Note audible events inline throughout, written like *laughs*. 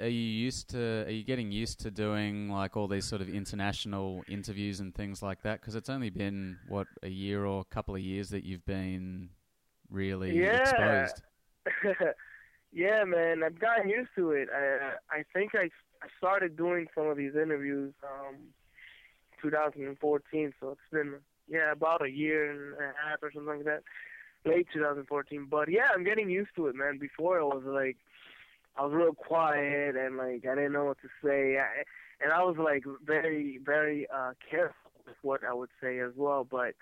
are you used to? Are you getting used to doing like all these sort of international interviews and things like that? Because it's only been what a year or a couple of years that you've been really Yeah. exposed. *laughs* yeah, man, I've gotten used to it. I I think I I started doing some of these interviews um 2014, so it's been yeah about a year and a half or something like that, late 2014. But yeah, I'm getting used to it, man. Before it was like I was real quiet and like I didn't know what to say, I, and I was like very very uh careful with what I would say as well. But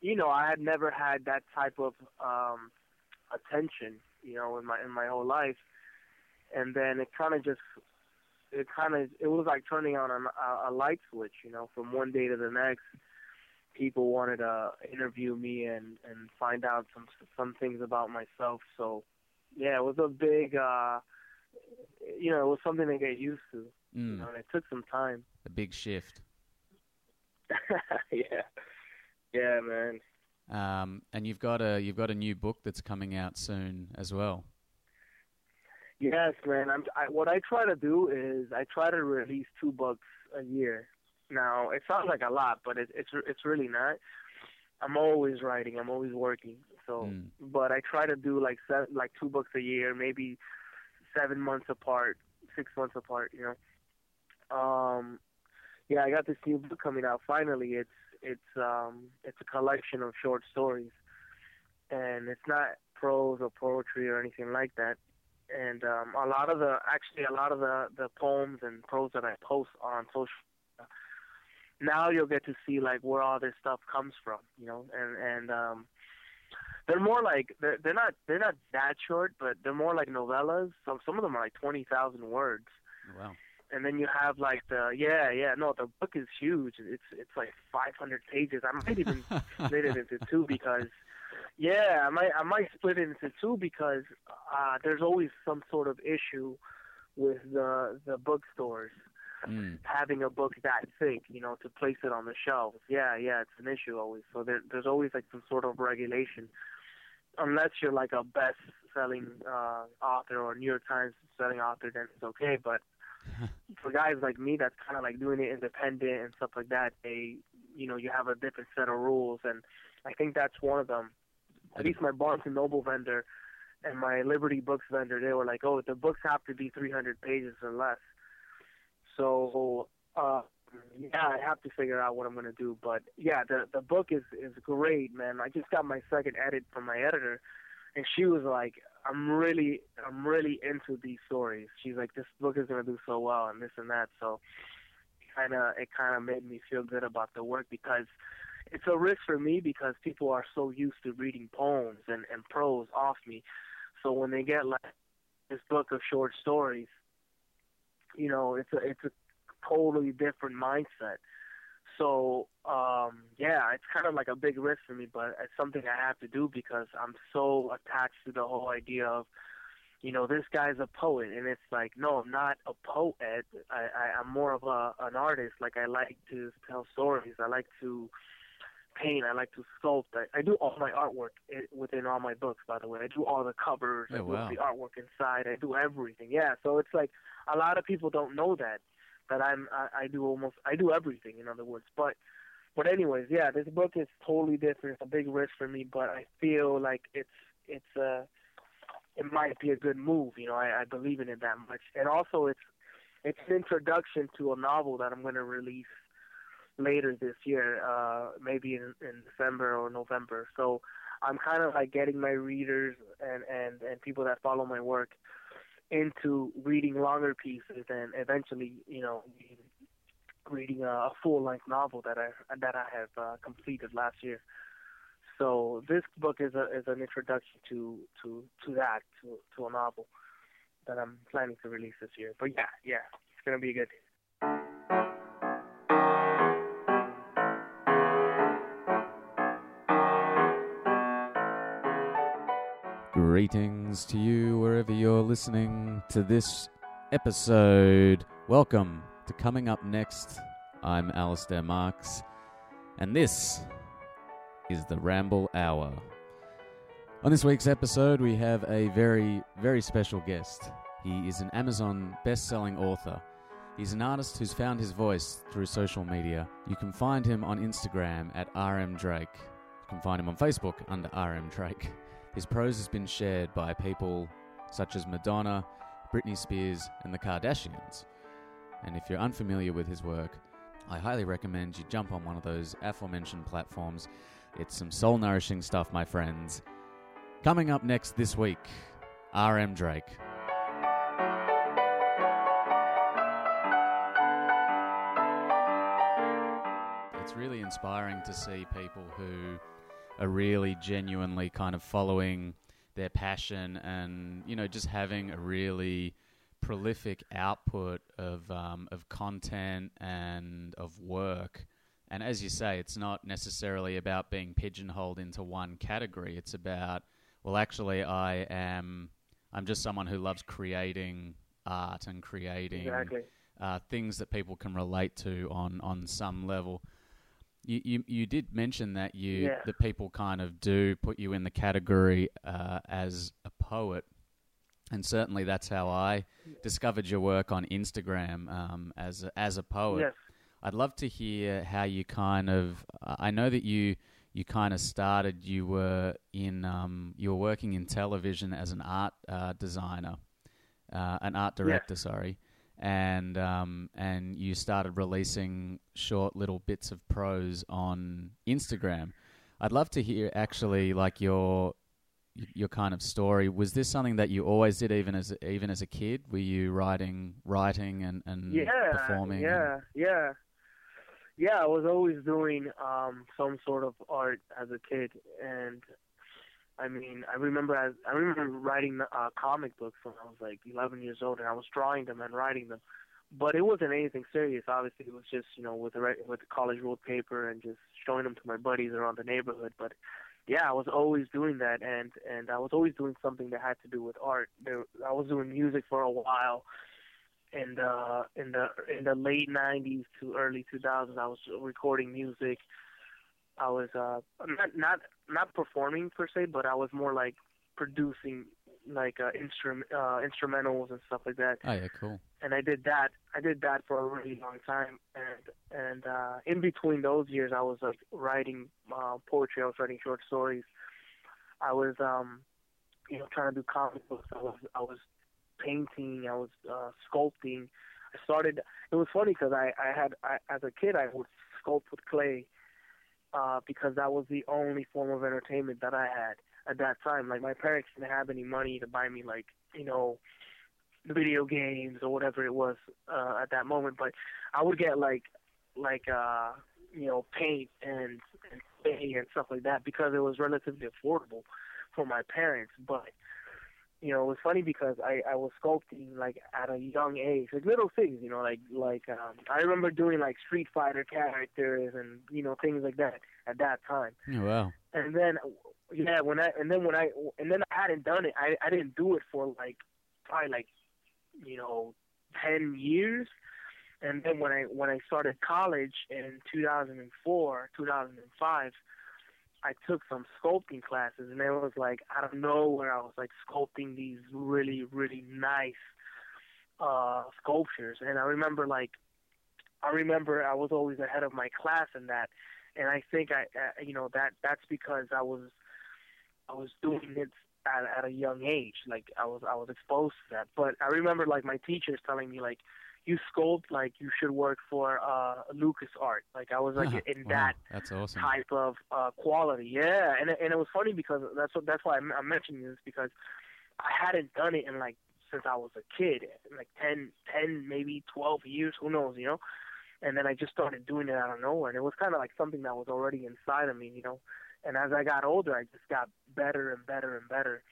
you know, I had never had that type of um attention, you know, in my in my whole life. And then it kind of just it kind of it was like turning on a, a light switch, you know, from one day to the next. People wanted to interview me and and find out some some things about myself. So, yeah, it was a big, uh you know, it was something to get used to. You Mm, know, and it took some time. a big shift. *laughs* yeah, yeah, man. Um, and you've got a you've got a new book that's coming out soon as well. Yes, man. I'm. I, what I try to do is I try to release two books a year. Now it sounds like a lot, but it, it's it's really not. I'm always writing. I'm always working. So, Mm. but I try to do like seven, like two books a year, maybe seven months apart, six months apart. You know. Um, yeah, I got this new book coming out. Finally, it's it's um it's a collection of short stories, and it's not prose or poetry or anything like that and um, a lot of the actually a lot of the the poems and prose that I post on social now you'll get to see like where all this stuff comes from, you know, and and um, they're more like they're they're not they're not that short, but they're more like novellas. Some some of them are like twenty thousand words, Wow. and then you have like the yeah yeah no the book is huge. It's it's like five hundred pages. I might even *laughs* split it into two because yeah, I might I might split it into two because uh there's always some sort of issue with the the bookstores Mm. *laughs* having a book that thick, you know, to place it on the shelves. Yeah, yeah, it's an issue always. So there there's always like some sort of regulation. Unless you're like a best selling uh author or New York Times selling author then it's okay. But *laughs* for guys like me that's kinda like doing it independent and stuff like that, they you know, you have a different set of rules and I think that's one of them. At least my Barnes and Noble vendor and my Liberty Books vendor, they were like, "Oh, the books have to be 300 pages or less." So, uh, yeah, I have to figure out what I'm gonna do. But yeah, the the book is is great, man. I just got my second edit from my editor, and she was like, "I'm really, I'm really into these stories." She's like, "This book is gonna do so well, and this and that." So, kind of, it kind of made me feel good about the work because it's a risk for me because people are so used to reading poems and and prose off me. So when they get like this book of short stories, you know, it's a it's a totally different mindset. So um yeah, it's kind of like a big risk for me, but it's something I have to do because I'm so attached to the whole idea of you know, this guy's a poet, and it's like, no, I'm not a poet. I, I I'm more of a an artist. Like I like to tell stories. I like to paint. I like to sculpt. I, I do all my artwork i within all my books. By the way, I do all the covers. I Oh, do wow. the artwork inside. I do everything. Yeah. So it's like a lot of people don't know that that I'm I, I do almost I do everything. In other words, but but anyways, yeah, this book is totally different. It's a big risk for me, but I feel like it's it's uh it might be a good move. You know, I, I believe in it that much, and also it's it's an introduction to a novel that I'm going to release later this year, uh, maybe in, in December or November. So I'm kind of like getting my readers and and and people that follow my work into reading longer pieces and eventually, you know, reading a, full length novel that I that I have uh, completed last year. So this book is a is an introduction to to to that to to a novel that I'm planning to release this year. But yeah, yeah, it's gonna be a good. Greetings to you wherever you're listening to this episode. Welcome to Coming Up Next. I'm Alistair Marks, and this is the Ramble Hour. On this week's episode, we have a very, very special guest. He is an Amazon best selling author. He's an artist who's found his voice through social media. You can find him on Instagram at rmdrake. You can find him on Facebook under RM Drake. His prose has been shared by people such as Madonna, Britney Spears, and the Kardashians. And if you're unfamiliar with his work, I highly recommend you jump on one of those aforementioned platforms. It's some soul nourishing stuff, my friends. Coming up next this week, RM Drake. It's really inspiring to see people who are really genuinely kind of following their passion and, you know, just having a really prolific output of um, of content and of work. And as you say, it's not necessarily about being pigeonholed into one category. It's about well, actually, I am I'm just someone who loves creating art and creating Exactly. uh, things that people can relate to on on some level. You, you you did mention that you Yeah. that people kind of do put you in the category uh, as a poet, and certainly that's how I discovered your work on Instagram um, as a, as a poet. Yes. I'd love to hear how you kind of. I know that you you kind of started. You were in um, you were working in television as an art uh, designer, uh, an art director. Sorry, and um, and you started releasing short little bits of prose on Instagram. I'd love to hear actually like your your kind of story. Was this something that you always did, even as even as a kid? Were you writing, writing, and and yeah, performing? Yeah, yeah, yeah. I was always doing um some sort of art as a kid, and I mean, I remember as I remember writing uh, comic books when I was like 11 years old, and I was drawing them and writing them. But it wasn't anything serious. Obviously, it was just you know with the with the college ruled paper and just showing them to my buddies around the neighborhood. But yeah, I was always doing that, and and I was always doing something that had to do with art. There, I was doing music for a while and the in the in the late '90s to early 2000s. I was recording music. I was uh not not not performing per se, but I was more like producing like uh, instrument uh, instrumentals and stuff like that. Oh yeah, cool. And I did that. I did that for a really long time, and and uh, in between those years, I was like writing uh, poetry. I was writing short stories. I was um you know trying to do comic books. I was I was painting. I was uh, sculpting. I started. It was funny because I I had I, as a kid I would sculpt with clay uh, because that was the only form of entertainment that I had at that time. Like my parents didn't have any money to buy me like you know video games or whatever it was uh, at that moment, but I would get like like uh you know paint and and clay and stuff like that because it was relatively affordable for my parents. But you know, it was funny because I I was sculpting like at a young age, like little things, you know, like like um I remember doing like Street Fighter characters and you know things like that at that time. Oh wow. And then yeah, when I and then when I and then I hadn't done it, I I didn't do it for like probably like you know ten years. And then when I when I started college in 2004, 2005, I took some sculpting classes, and it was like out of nowhere, I was like sculpting these really, really nice uh sculptures. And I remember like, I remember I was always ahead of my class in that, and I think I, uh, you know, that that's because I was, I was doing it at at a young age. Like I was I was exposed to that. But I remember like my teachers telling me like, you sculpt like you should work for uh Lucas Art. Like I was like in Wow, that That's awesome. type of uh, quality. Yeah, and and it was funny because that's what that's why I'm, I'm mentioning this because I hadn't done it in like since I was a kid, like ten, ten, maybe twelve years, who knows, you know. And then I just started doing it out of nowhere, and it was kind of like something that was already inside of me, you know. And as I got older, I just got better and better and better.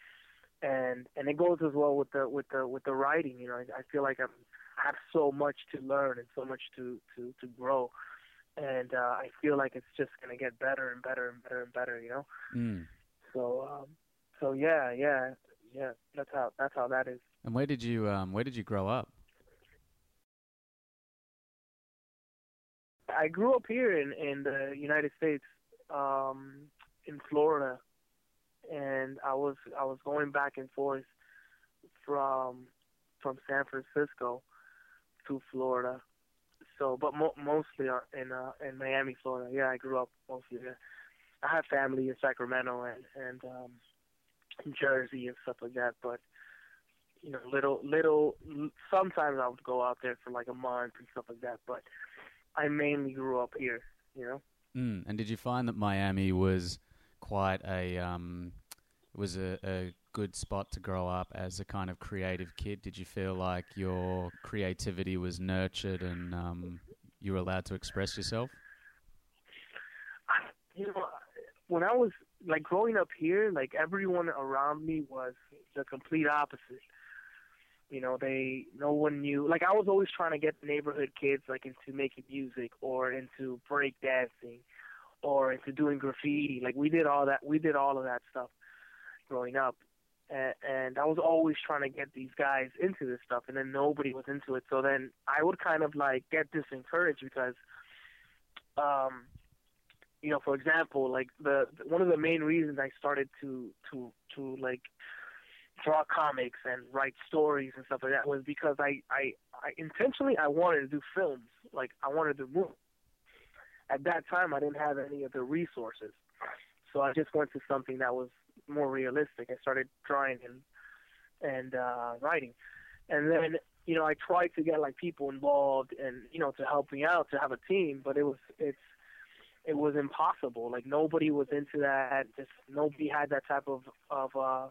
And and it goes as well with the with the with the writing, you know. I, I feel like I'm I have so much to learn and so much to to to grow and uh, I feel like it's just gonna get better and better and better and better, you know. Mm. So, um, so yeah, yeah, yeah. That's how that's how that is. And where did you um where did you grow up? I grew up here in in the United States, um, in Florida, and I was I was going back and forth from from San Francisco to Florida. So, but mo- mostly in uh, in Miami, Florida. Yeah, I grew up mostly there. I have family in Sacramento and and um, Jersey and stuff like that. But you know, little little. Sometimes I would go out there for like a month and stuff like that. But I mainly grew up here. You know. Mm. And did you find that Miami was quite a um, was a, a good spot to grow up as a kind of creative kid? Did you feel like your creativity was nurtured and um, you were allowed to express yourself? You know, when I was like growing up here, like everyone around me was the complete opposite. You know, they no one knew. Like I was always trying to get the neighborhood kids like into making music or into break dancing or into doing graffiti. Like we did all that. We did all of that stuff growing up, and, I was always trying to get these guys into this stuff, and then nobody was into it. So then I would kind of like get disencouraged because, um, you know, for example, like the one of the main reasons I started to to to like draw comics and write stories and stuff like that was because I I, I intentionally I wanted to do films, like I wanted to move. At that time, I didn't have any of the resources, so I just went to something that was more realistic. I started drawing and and uh, writing, and then you know I tried to get like people involved and you know to help me out to have a team, but it was it's it was impossible. Like nobody was into that. Just nobody had that type of of uh,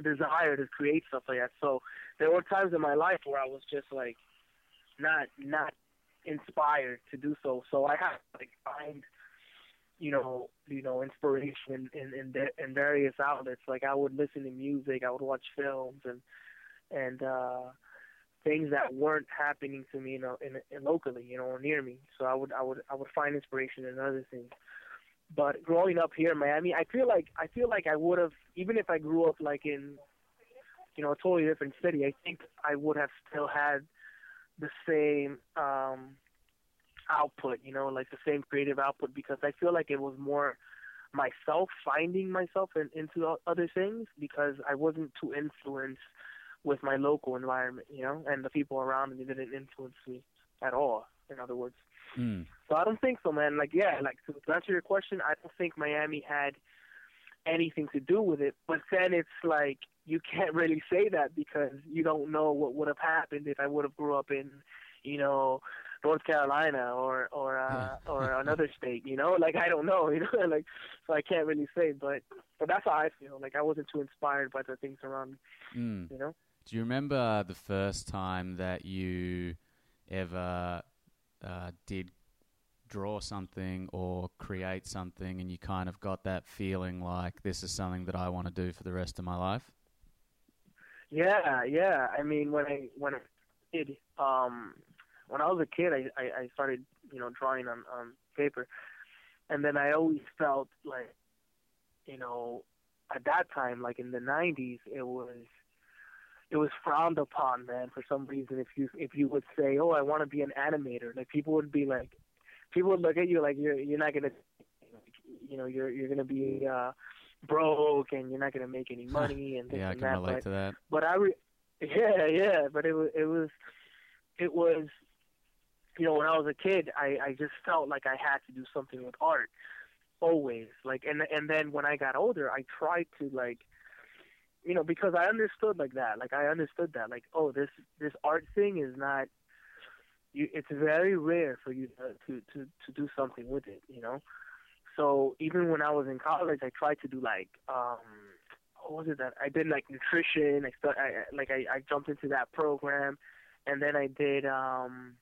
desire to create stuff like that. So there were times in my life where I was just like not not inspired to do so. So I had to like find you know you know inspiration in in in various outlets. Like I would listen to music, I would watch films and and uh things that weren't happening to me, you know, in, in locally, you know, or near me. So I would I would I would find inspiration in other things. But growing up here in Miami, I feel like I feel like I would have even if I grew up like in you know a totally different city. I think I would have still had the same um output, you know, like the same creative output because I feel like it was more myself finding myself in, into other things because I wasn't too influenced with my local environment, you know, and the people around me didn't influence me at all. In other words, mm. so I don't think so, man. Like, yeah, like to answer your question, I don't think Miami had anything to do with it. But then it's like you can't really say that because you don't know what would have happened if I would have grew up in, you know, North Carolina or or uh, *laughs* or another state. You know, like I don't know. *laughs* You know, like so I can't really say. But but that's how I feel. Like I wasn't too inspired by the things around me. Mm. You know. Do you remember the first time that you ever uh, did draw something or create something and you kind of got that feeling like this is something that I want to do for the rest of my life? Yeah, yeah. I mean, when I when I did um when I was a kid, I, I, I started, you know, drawing on, on paper. And then I always felt like, you know, at that time, like in the 90s, it was, it was frowned upon, man, for some reason. If you, if you would say, oh, I want to be an animator, like people would be like, people would look at you like you're, you're not going to, you know, you're, you're going to be, uh, broke and you're not going to make any money and yeah, I and that. but, to that. But I, re- *laughs* yeah, yeah, but it was, it was, it was you know, when I was a kid, I I just felt like I had to do something with art, always. Like, and and then when I got older, I tried to like, you know, because I understood like that. Like I understood that. Like, oh, this this art thing is not. You, it's very rare for you to, to to to do something with it. You know. So even when I was in college, I tried to do like um what was it that I did like nutrition. I, start, I like I, I jumped into that program, and then I did um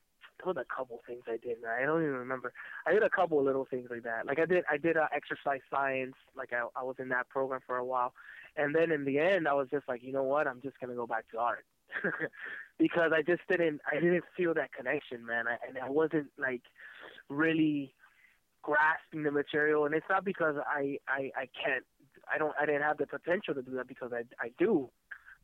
was a couple things I did. I don't even remember. I did a couple of little things like that. Like I did, I did uh, exercise science. Like I, I was in that program for a while, and then in the end, I was just like, you know what? I'm just gonna go back to art *laughs* because I just didn't, I didn't feel that connection, man. I, and I wasn't like really grasping the material. And it's not because I, I, I can't. I don't. I didn't have the potential to do that because I, I do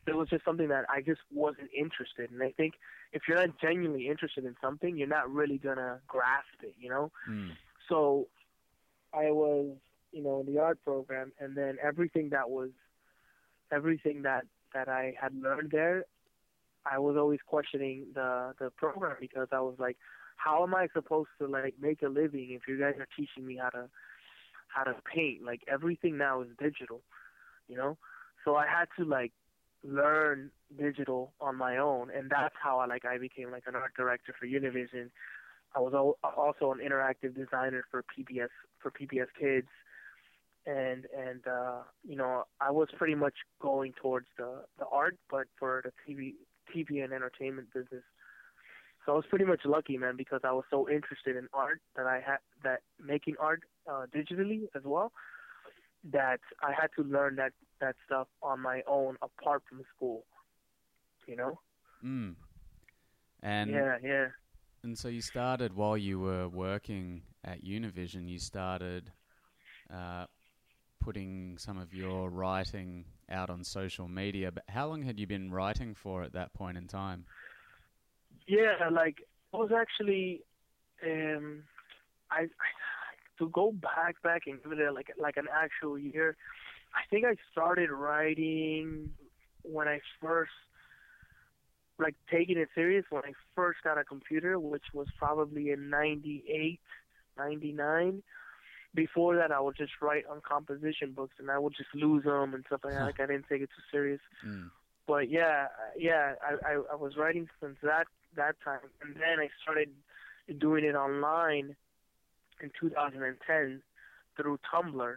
it was just something that I just wasn't interested. And I think if you're not genuinely interested in something, you're not really gonna grasp it, you know. Mm. So I was, you know, in the art program, and then everything that was, everything that that I had learned there, I was always questioning the the program because I was like, how am I supposed to like make a living if you guys are teaching me how to how to paint? Like everything now is digital, you know. So I had to like learn digital on my own, and that's how I like I became like an art director for Univision. I was also an interactive designer for PBS for PBS Kids, and and uh, you know I was pretty much going towards the the art, but for the TV TV and entertainment business. So I was pretty much lucky, man, because I was so interested in art that I had that making art uh, digitally as well. That I had to learn that that stuff on my own apart from school. You know. Mm. And yeah, yeah. And so you started while you were working at Univision. You started uh, putting some of your writing out on social media. But how long had you been writing for at that point in time? Yeah, like I was actually, um, I, I to go back back and give it like like an actual year. I think I started writing when I first like taking it serious when I first got a computer, which was probably in '98, '99 before that, I would just write on composition books, and I would just lose them and stuff like that. Like I didn't take it too serious. Mm. But yeah, yeah, I, I I was writing since that that time, and then I started doing it online in 2010 through Tumblr.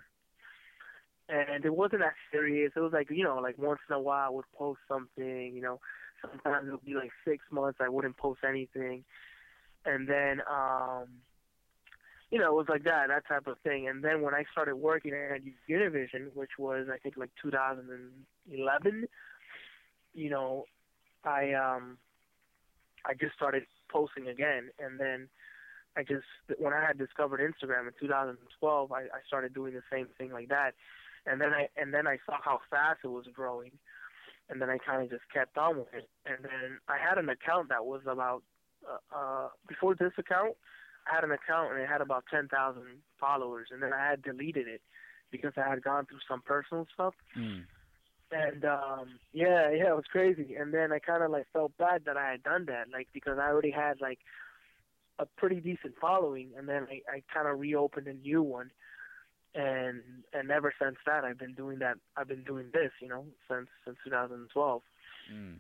And it wasn't that serious. It was like you know, like once in a while I would post something. You know, sometimes it would be like six months I wouldn't post anything, and then um you know, it was like that, that type of thing. And then when I started working at Univision, which was I think like 2011, you know, I um, I just started posting again, and then I just when I had discovered Instagram in 2012, I, I started doing the same thing like that, and then I and then I saw how fast it was growing, and then I kind of just kept on with it. And then I had an account that was about uh, uh, before this account I had an account and it had about 10,000 followers, and then I had deleted it because I had gone through some personal stuff. Mm. And um yeah, yeah, it was crazy. And then I kind of like felt bad that I had done that, like because I already had like a pretty decent following, and then I, I kind of reopened a new one. And and ever since that, I've been doing that. I've been doing this, you know, since since 2012. Mm.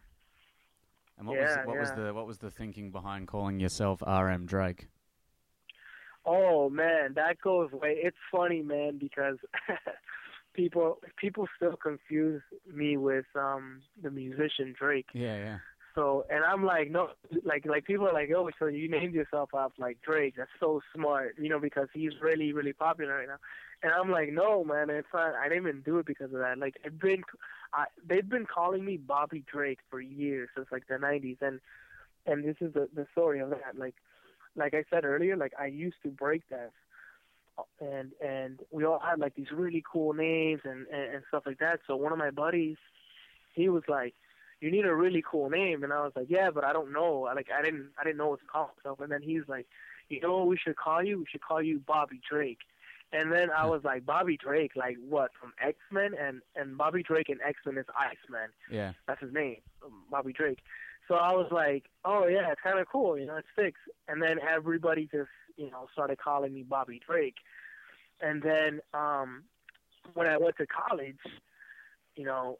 And what yeah, was what yeah. was the what was the thinking behind calling yourself RM Drake? Oh man, that goes way. It's funny, man, because *laughs* people people still confuse me with um the musician Drake. Yeah, yeah. So and I'm like, no, like like people are like, oh, so you named yourself after like Drake? That's so smart, you know, because he's really really popular right now. And I'm like, no, man, it's not. I didn't even do it because of that. Like it's been, I, they've been calling me Bobby Drake for years since like the '90s, and and this is the the story of that. Like like I said earlier, like I used to break dance, and and we all had like these really cool names and, and and stuff like that. So one of my buddies, he was like, "You need a really cool name," and I was like, "Yeah, but I don't know. Like I didn't I didn't know what to call myself." And then he's like, "You know what we should call you? We should call you Bobby Drake." And then I was like, Bobby Drake, like what from X Men, and and Bobby Drake in X Men is Iceman. Yeah, that's his name, Bobby Drake. So I was like, oh yeah, it's kind of cool, you know, it sticks. And then everybody just, you know, started calling me Bobby Drake. And then um, when I went to college, you know,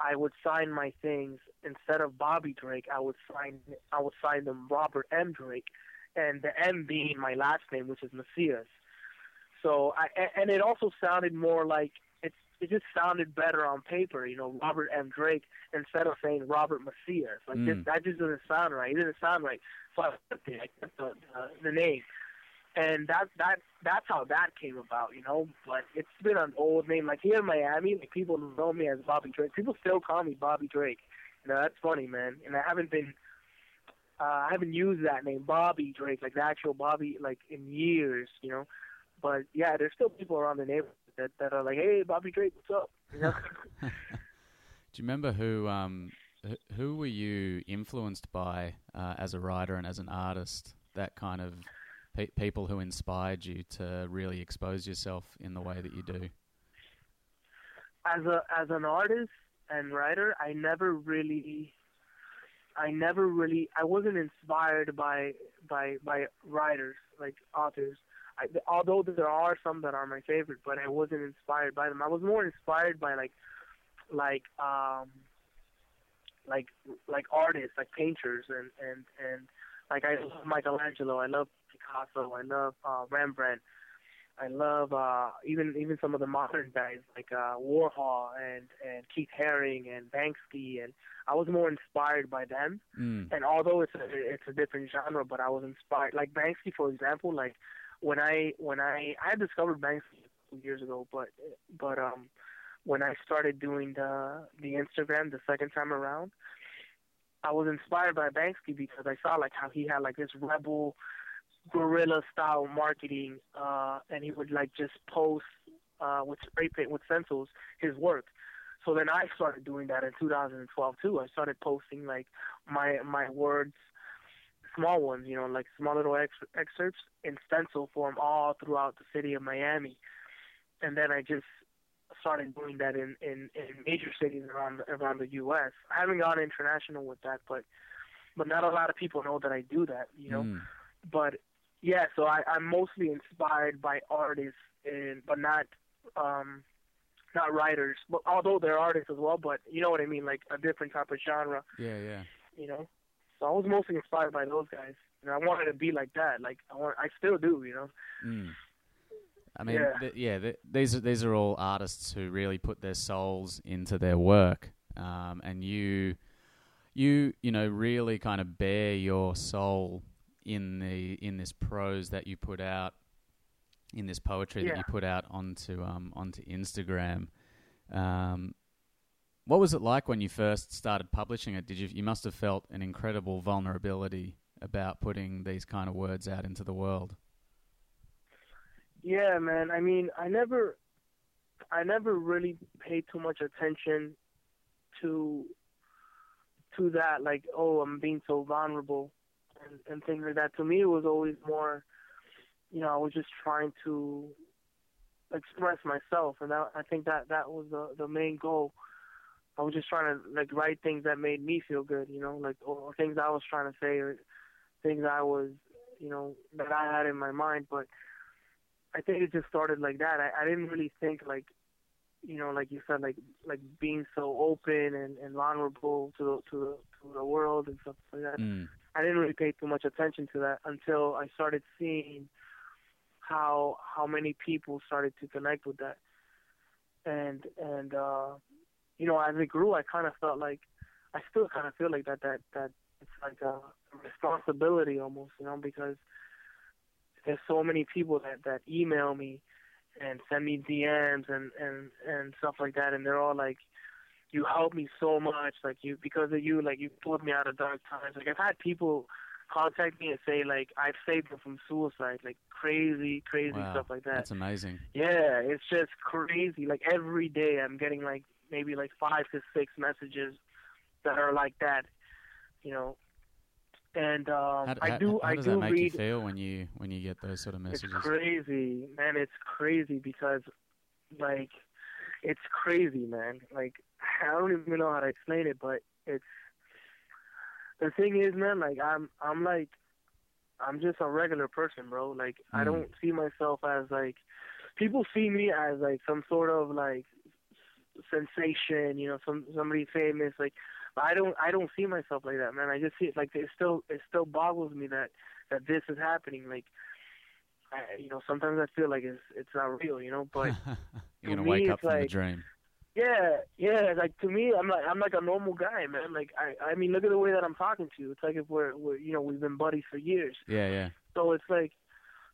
I would sign my things instead of Bobby Drake. I would sign, I would sign them Robert M Drake, and the M being my last name, which is Macias. So I, and it also sounded more like it It just sounded better on paper, you know, Robert M. Drake instead of saying Robert Macias. Like Mm. this, that just doesn't sound right. It didn't sound right. So I kept it. I kept the, the the name, and that that that's how that came about, you know. But it's been an old name. Like here in Miami, like people know me as Bobby Drake. People still call me Bobby Drake. You know, that's funny, man. And I haven't been. Uh, I haven't used that name, Bobby Drake, like the actual Bobby, like in years, you know. But yeah, there's still people around the neighborhood that that are like, "Hey, Bobby Drake, what's up?" You know? *laughs* Do you remember who um who were you influenced by uh, as a writer and as an artist? That kind of pe- people who inspired you to really expose yourself in the way that you do. as a as an artist and writer, I never really I never really I wasn't inspired by by by writers like authors. I, although there are some that are my favorite, but I wasn't inspired by them. I was more inspired by like like um like like artists, like painters and and and like I love Michelangelo, I love Picasso, I love uh, Rembrandt, I love uh, even even some of the modern guys like uh, Warhol and and Keith Haring and Banksy, and I was more inspired by them. Mm. And although it's a it's a different genre, but I was inspired. Like Banksy, for example, like when I when I I had discovered Banksy years ago, but but um when I started doing the the Instagram the second time around, I was inspired by Banksy because I saw like how he had like this rebel guerrilla style marketing, uh, and he would like just post uh, with spray paint with stencils his work. So then I started doing that in 2012 too. I started posting like my my words, small ones, you know, like small little ex- excerpts in stencil form all throughout the city of Miami, and then I just started doing that in in, in major cities around around the U.S. I haven't gone international with that, but but not a lot of people know that I do that, you know. Mm. But yeah, so I, I'm mostly inspired by artists, and but not um, not writers. But although they're artists as well, but you know what I mean, like a different type of genre. Yeah, yeah. You know, so I was mostly inspired by those guys, and I wanted to be like that. Like I want, I still do. You know. Mm. I mean, Yeah. th- yeah, th- these are these are all artists who really put their souls into their work, um, and you, you, you know, really kind of bare your soul in the in this prose that you put out, in this poetry that you put out onto um, onto Instagram. Um, what was it like when you first started publishing it? Did you you must have felt an incredible vulnerability about putting these kind of words out into the world? Yeah, man. I mean, I never, I never really paid too much attention to, to that. Like, oh, I'm being so vulnerable, and, and things like that. To me, it was always more, you know, I was just trying to express myself, and that, I think that that was the the main goal. I was just trying to like write things that made me feel good, you know, like or, things I was trying to say, or things I was, you know, that I had in my mind, but. I think it just started like that. I, I didn't really think like, you know, like you said, like like being so open and, and vulnerable to to the to the world and stuff like that. Mm. I didn't really pay too much attention to that until I started seeing how how many people started to connect with that. And and uh you know, as it grew I kinda felt like I still kinda feel like that that that it's like a responsibility almost, you know, because there's so many people that that email me and send me DMs and and and stuff like that, and they're all like, "You helped me so much, like you because of you, like you pulled me out of dark times." Like I've had people contact me and say like I've saved them from suicide, like crazy, crazy Wow, stuff like that. That's amazing. Yeah, it's just crazy. Like every day, I'm getting like maybe like five to six messages that are like that, you know. And um, How, I do, how I does do that make read. you feel when you when you get those sort of messages? It's crazy, man. It's crazy because, like, it's crazy, man. Like, I don't even know how to explain it, but it's the thing is, man. Like, I'm, I'm like, I'm just a regular person, bro. Like, I Mm. don't see myself as like, people see me as like some sort of like sensation, you know, some somebody famous. Like, but I don't, I don't see myself like that, man. I just see it like it still, it still boggles me that that this is happening. Like, I, you know, sometimes I feel like it's it's not real, you know. But *laughs* You're gonna to wake me, up it's from the like- dream. Yeah, yeah, like to me, I'm like I'm like a normal guy, man. Like I, I mean, look at the way that I'm talking to you. It's like if we're, we're you know, we've been buddies for years. Yeah, yeah. So it's like,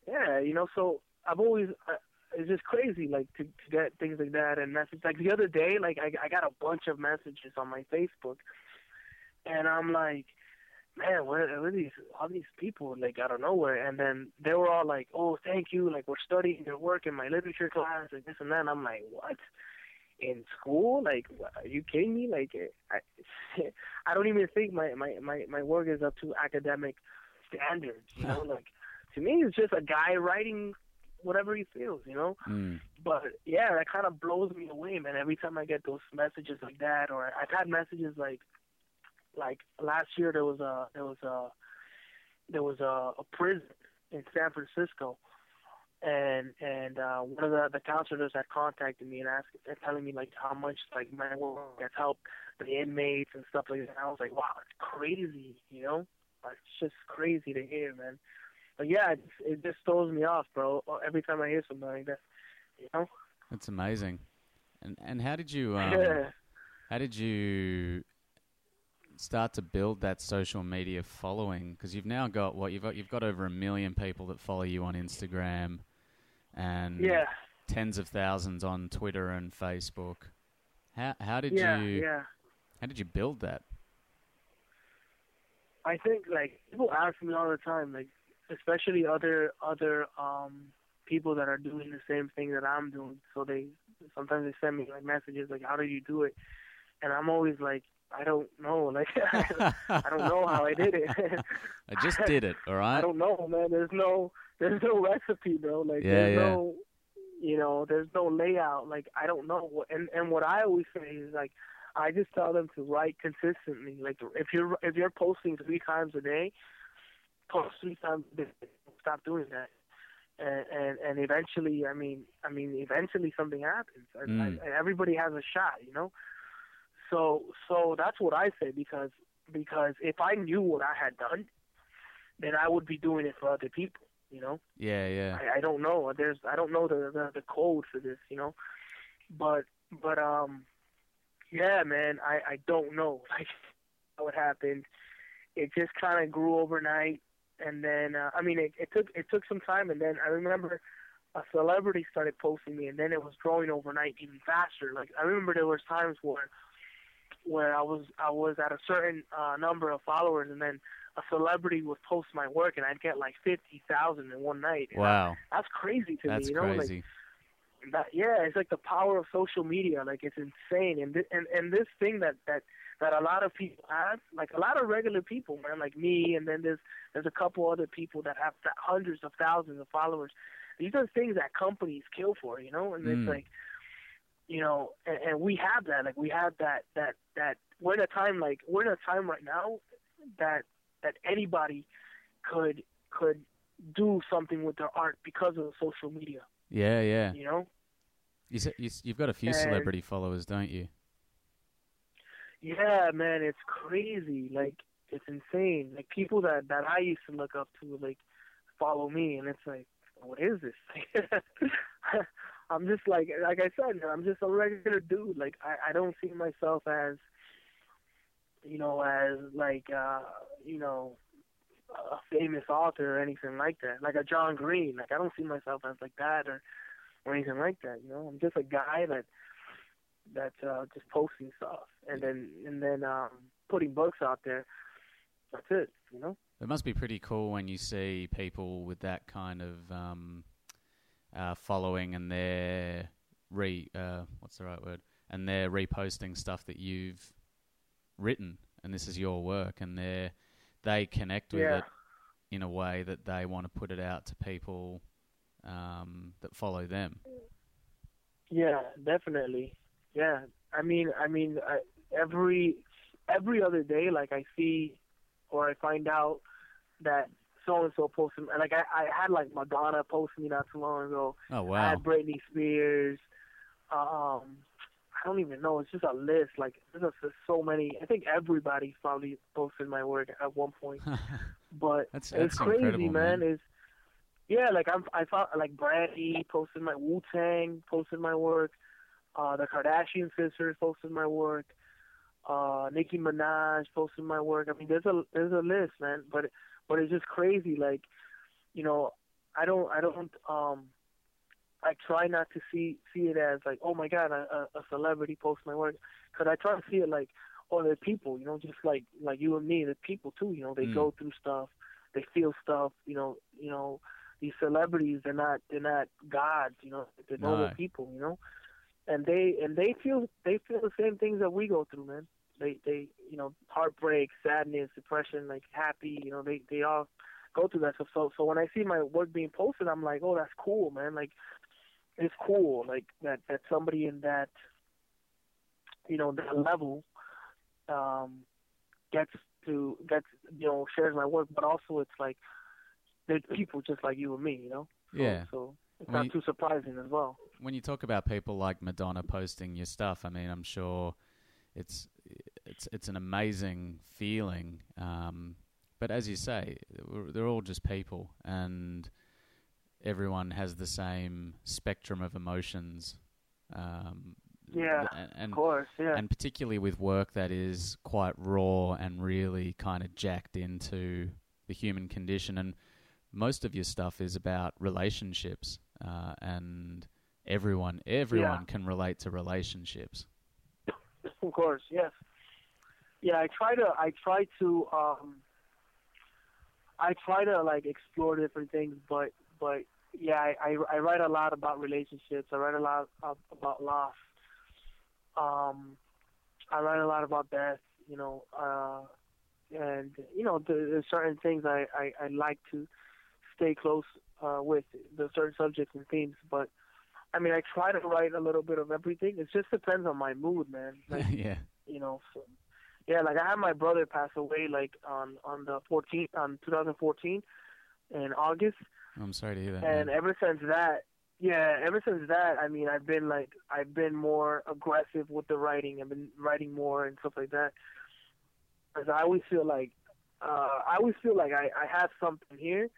yeah, you know. So I've always, uh, it's just crazy, like to, to get things like that and message. Like the other day, like I, I got a bunch of messages on my Facebook, and I'm like, man, what are, what are these all these people like out of nowhere? And then they were all like, oh, thank you, like we're studying your work in my literature class, and this and that. And I'm like, what? In school? Like, are you kidding me? Like, I, *laughs* I don't even think my my my my work is up to academic standards. You know, *laughs* like to me, it's just a guy writing whatever he feels. You know. Mm. But yeah, that kind of blows me away, man. Every time I get those messages like that, or I've had messages like, like last year there was a there was a there was a, a prison in San Francisco and and uh one of the the counselors had contacted me and asked and telling me like how much like my work has helped the inmates and stuff like that. And I was like, wow, it's crazy, you know? Like, it's just crazy to hear, man. But yeah, it, it just throws me off, bro. Every time I hear something like that, you know. That's amazing. And and how did you um, *laughs* how did you start to build that social media following? Because you've now got what you've got. You've got over a million people that follow you on Instagram, and Yeah. tens of thousands on Twitter and Facebook. How how did Yeah. you Yeah. how did you build that? I think like people ask me all the time, like especially other other um people that are doing the same thing that I'm doing. So they sometimes they send me like messages like, "How do you do it?" And I'm always like, "I don't know. Like *laughs* I don't know how I did it. *laughs* I just did it. All right. I don't know, man. There's no there's no recipe, bro. Like Yeah, there's yeah. no you know, there's no layout. Like I don't know. And and what I always say is like I just tell them to write consistently. Like if you're if you're posting three times a day, post three times a day. Stop doing that. And, and and eventually, I mean, I mean, eventually something happens. I, Mm. I, everybody has a shot, you know. So so that's what I say because because if I knew what I had done, then I would be doing it for other people, you know. Yeah, yeah. I, I don't know. There's I don't know the, the the code for this, you know. But but um yeah, man, I I don't know *laughs* like how it happened. It just kind of grew overnight and then uh, I mean it, it took it took some time and then I remember a celebrity started posting me and then it was growing overnight even faster. Like I remember there was times where where I was I was at a certain uh number of followers and then a celebrity would post my work and I'd get like fifty thousand in one night. And I- Wow, that's crazy to that's me. You know, crazy. like that. Yeah, it's like the power of social media. Like it's insane. And thi- and and this thing that that that a lot of people have, like a lot of regular people, man, like me, and then there's there's a couple other people that have th- hundreds of thousands of followers. These are things that companies kill for, you know. And Mm. it's like, you know, and, and we have that. Like we have that that that we're in a time like we're in a time right now that that anybody could could do something with their art because of social media. yeah, yeah. You know? You, you, you've got a few And- celebrity followers, don't you? Yeah, man, it's crazy. Like it's insane. Like people that that I used to look up to, like follow me, and it's like, what is this? *laughs* I'm just like, like I said, I'm just a regular dude. Like I, I don't see myself as, you know, as like, uh, you know, a famous author or anything like that. Like a John Green. Like I don't see myself as like that or, or anything like that. You know, I'm just a guy that that's uh, just posting stuff and then and then um, putting books out there. That's it, you know. It must be pretty cool when you see people with that kind of um, uh, following and they're re uh, what's the right word and they're reposting stuff that you've written and this is your work and they they connect with Yeah. it in a way that they want to put it out to people um, that follow them. Yeah, definitely. Yeah, I mean, I mean, I, every every other day, like I see or I find out that so and so posted. And like I, I had like Madonna post me not too long ago. Oh wow! I had Britney Spears. Um, I don't even know. It's just a list. Like there's just so many. I think everybody probably posted my work at one point. *laughs* But That's- it's crazy, man. man. Is yeah, like I'm, I found like Brandy posted my Wu Tang posted my work. Uh, the Kardashian sisters posted my work. Uh, Nicki Minaj posted my work. I mean, there's a there's a list, man. But but it's just crazy. Like, you know, I don't I don't um I try not to see see it as like, oh my god, a, a celebrity posts my work, because I try to see it like, oh, they're people, you know, just like like you and me, they're people too, you know, they Mm. go through stuff, they feel stuff, you know, you know, these celebrities, they're not they're not gods, you know, they're normal No. people, you know, and they and they feel they feel the same things that we go through, man. They they you know heartbreak, sadness, depression, like happy, you know, they they all go through that stuff. So so when I see my work being posted, I'm like, oh, that's cool, man. Like it's cool, like that that somebody in that you know that level um gets to gets you know shares my work, but also it's like there's people just like you and me, you know. So, Yeah. So it's Well, not you- too surprising as well. when you talk about people like Madonna posting your stuff, I mean, I'm sure it's it's it's an amazing feeling. Um, but as you say, we're- they're all just people, and everyone has the same spectrum of emotions. Um, Yeah, and, and Of course, yeah. and particularly with work that is quite raw and really kind of jacked into the human condition. And most of your stuff is about relationships, uh, and everyone everyone can relate to relationships. Of course, yes. Yeah, I try to I try to um I try to like explore different things, but but yeah, I I, I write a lot about relationships. I write a lot of, about loss. Um, I write a lot about death. You know, uh, and you know, there, there's certain things I, I I like to stay close uh, with the certain subjects and themes, but. I mean, I try to write a little bit of everything. It just depends on my mood, man. *laughs* Like, yeah, you know so, yeah like i had my brother pass away like on on the 14th on 2014 in august I'm sorry to hear that. and man. ever since that yeah ever since that i mean i've been like i've been more aggressive with the writing i've been writing more and stuff like that because i always feel like uh i always feel like i i have something here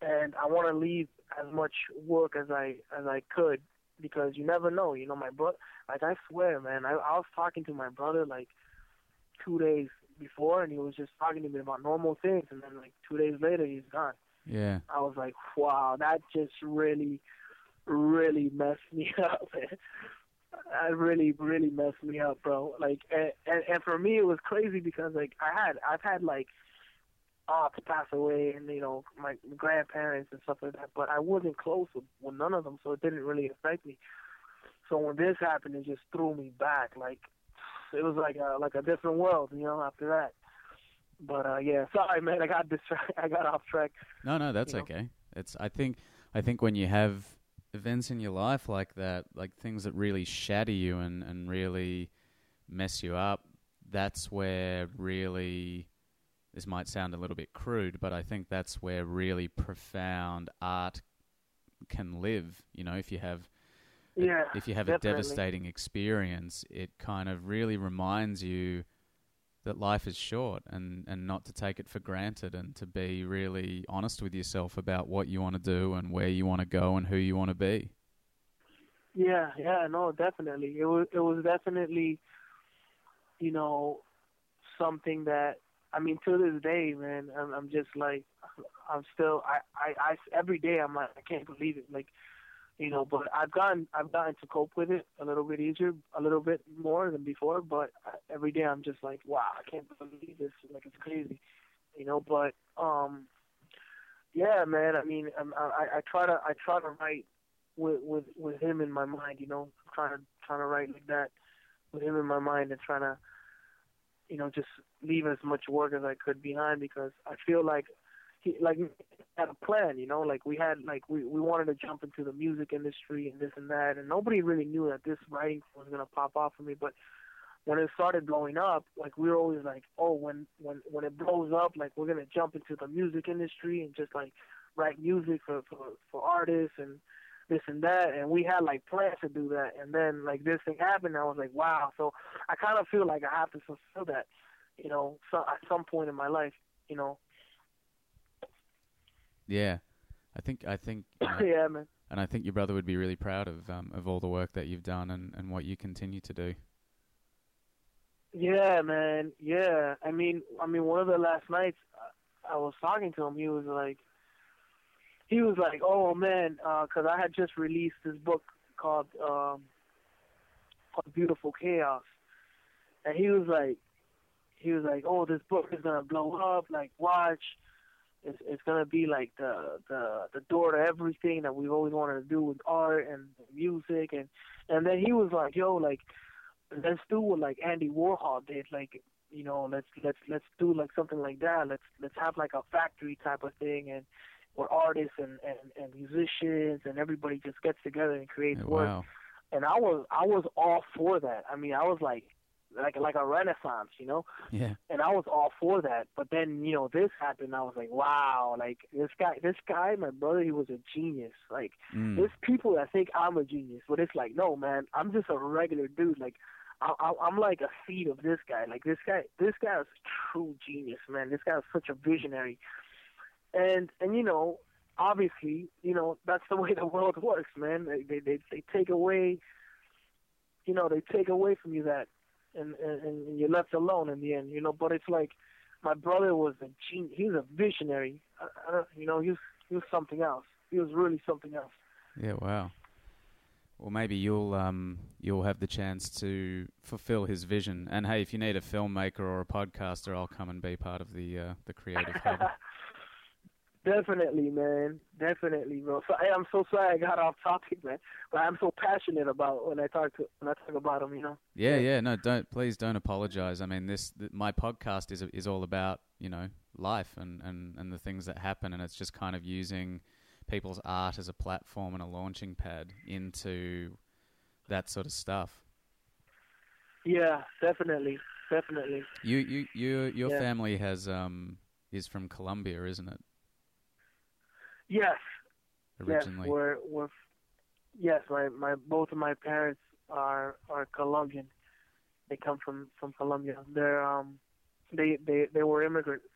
and i want to leave as much work as i as i could because you never know you know my brother like i swear man I, I was talking to my brother like two days before and he was just talking to me about normal things and then like two days later he's gone yeah, I was like, wow, that just really, really messed me *laughs* up. That really, really messed me up, bro. Like, and, and and for me, it was crazy because like I had, I've had like aunts pass away, and you know my grandparents and stuff like that, but I wasn't close with, with none of them, so it didn't really affect me. So when this happened, it just threw me back. Like it was like a like a different world, you know. After that. But uh yeah, *laughs* sorry man, I got distracted. I got off track. no, no, that's you know. okay. It's I think I think when you have events in your life like that, like things that really shatter you and and really mess you up, that's where really this might sound a little bit crude, but I think that's where really profound art can live. You know, if you have Yeah. if you have definitely. a devastating experience, it kind of really reminds you that life is short and, and not to take it for granted and to be really honest with yourself about what you want to do and where you want to go and who you want to be. Yeah, yeah, no, definitely. It was it was definitely, you know, something that I mean to this day, man. I'm I'm just like I'm still I I, I every day I'm like I can't believe it. Like, you know, but I've gotten I've gotten to cope with it a little bit easier, a little bit more than before. But every day I'm just like, wow, I can't believe this. Like it's crazy, you know. But um, yeah, man. I mean, I'm, I I try to I try to write with with with him in my mind. You know, I'm trying to trying to write like that with him in my mind and trying to, you know, just leave as much work as I could behind because I feel like he like had a plan. You know, like we had like we we wanted to jump into the music industry and this and that, and nobody really knew that this writing was gonna pop off for me, but. When it started blowing up, like we were always like, oh, when when when it blows up, like we're gonna jump into the music industry and just like write music for for for artists and this and that and we had like plans to do that and then like this thing happened and I was like wow so I kind of feel like I have to fulfill that you know so at some point in my life you know Yeah. I think I think you know, *laughs* yeah man and I think your brother would be really proud of um, of all the work that you've done and, and what you continue to do. yeah man yeah I mean I mean one of the last nights I was talking to him he was like he was like oh man because I had just released this book called um called Beautiful Chaos and he was like he was like, "Oh, this book is gonna blow up. Like, watch, it's it's gonna be like the the the door to everything that we've always wanted to do with art and music." And and then he was like, "Yo, like, let's do what like Andy Warhol did. Like, you know, let's let's let's do like something like that. Let's let's have like a factory type of thing and." Where artists and, and, and musicians and everybody just gets together and creates Yeah, work and I was I was all for that. I mean, I was like, like like a renaissance, you know. Yeah. And I was all for that, but then you know this happened. I was like, wow, like this guy, this guy, my brother, he was a genius. Like Mm. there's people that think I'm a genius, but it's like, no, man, I'm just a regular dude. Like I, I, I'm like a seed of this guy. Like this guy, this guy is a true genius, man. This guy is such a visionary, and and you know, obviously, you know that's the *laughs* way the world works, man. They they they, they take away, you know, they take away from you that, and, and and you're left alone in the end, you know. But it's like my brother was a genius. He was a visionary. I, I you know, he was he was something else. He was really something else. Yeah, wow. Well, maybe you'll um you'll have the chance to fulfill his vision. And hey, if you need a filmmaker or a podcaster, I'll come and be part of the uh, the creative *laughs* hub. Definitely, man. Definitely, bro. So I, I'm so sorry I got off topic, man. But I'm so passionate about when I talk to when I talk about him. You know. Yeah, yeah. No, don't please don't apologize. I mean, this th- my podcast is is all about you know life and, and, and the things that happen, and it's just kind of using people's art as a platform and a launching pad into that sort of stuff. Yeah, definitely, definitely. You you you your Yeah. family has um is from Colombia, isn't it? Yes, Originally. yes. We're we're yes. My my both of my parents are are Colombian. They come from from Colombia. They're um they they they were immigrants,